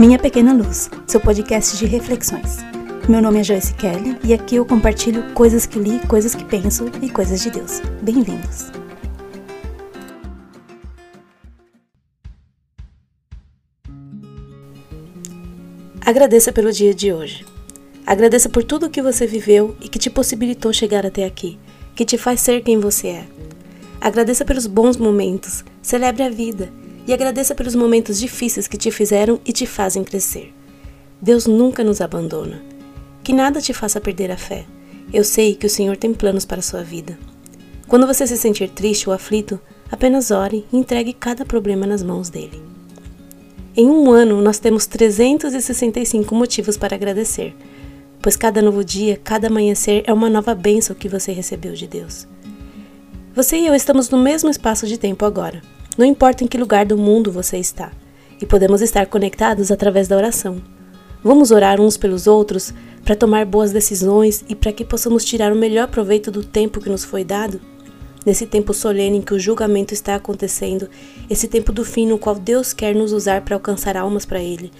Minha Pequena Luz, seu podcast de reflexões. Meu nome é Joyce Kelly e aqui eu compartilho coisas que li, coisas que penso e coisas de Deus. Bem-vindos! Agradeça pelo dia de hoje. Agradeça por tudo o que você viveu e que te possibilitou chegar até aqui, que te faz ser quem você é. Agradeça pelos bons momentos, celebre a vida e agradeça pelos momentos difíceis que te fizeram e te fazem crescer. Deus nunca nos abandona. Que nada te faça perder a fé. Eu sei que o Senhor tem planos para a sua vida. Quando você se sentir triste ou aflito, apenas ore e entregue cada problema nas mãos dele. Em um ano, nós temos 365 motivos para agradecer, pois cada novo dia, cada amanhecer é uma nova bênção que você recebeu de Deus. Você e eu estamos no mesmo espaço de tempo agora, não importa em que lugar do mundo você está, e podemos estar conectados através da oração. Vamos orar uns pelos outros para tomar boas decisões e para que possamos tirar o melhor proveito do tempo que nos foi dado? Nesse tempo solene em que o julgamento está acontecendo, esse tempo do fim no qual Deus quer nos usar para alcançar almas para Ele.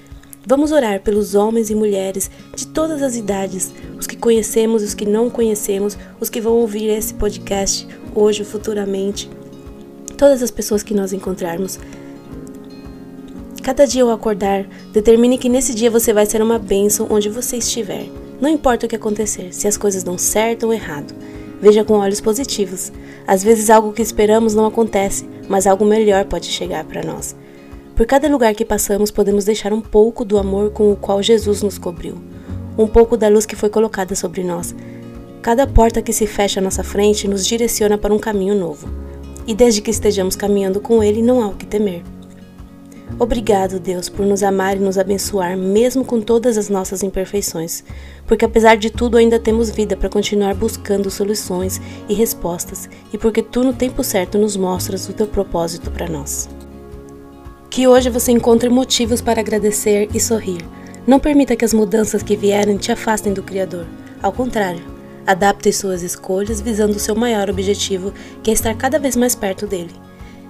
Vamos orar pelos homens e mulheres de todas as idades, os que conhecemos os que não conhecemos, os que vão ouvir esse podcast, hoje ou futuramente, todas as pessoas que nós encontrarmos. Cada dia ao acordar, determine que nesse dia você vai ser uma bênção onde você estiver. Não importa o que acontecer, se as coisas dão certo ou errado. Veja com olhos positivos. Às vezes algo que esperamos não acontece, mas algo melhor pode chegar para nós. Por cada lugar que passamos, podemos deixar um pouco do amor com o qual Jesus nos cobriu, um pouco da luz que foi colocada sobre nós, Cada porta que se fecha à nossa frente nos direciona para um caminho novo. E desde que estejamos caminhando com Ele, não há o que temer. Obrigado, Deus, por nos amar e nos abençoar, mesmo com todas as nossas imperfeições, porque apesar de tudo ainda temos vida para continuar buscando soluções e respostas, e porque tu, no tempo certo, nos mostras o teu propósito para nós. Que hoje você encontre motivos para agradecer e sorrir. Não permita que as mudanças que vierem te afastem do Criador. Ao contrário, Adapte suas escolhas visando o seu maior objetivo, que é estar cada vez mais perto dele.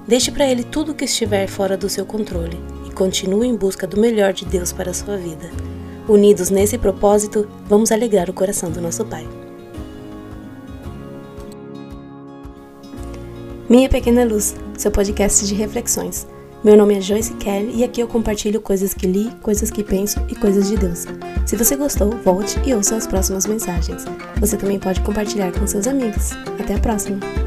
Deixe para ele tudo o que estiver fora do seu controle e continue em busca do melhor de Deus para a sua vida. Unidos nesse propósito, vamos alegrar o coração do nosso Pai. Minha Pequena Luz, seu podcast de reflexões. Meu nome é Joyce Kelly e aqui eu compartilho coisas que li, coisas que penso e coisas de Deus. Se você gostou, volte e ouça as próximas mensagens. Você também pode compartilhar com seus amigos. Até a próxima!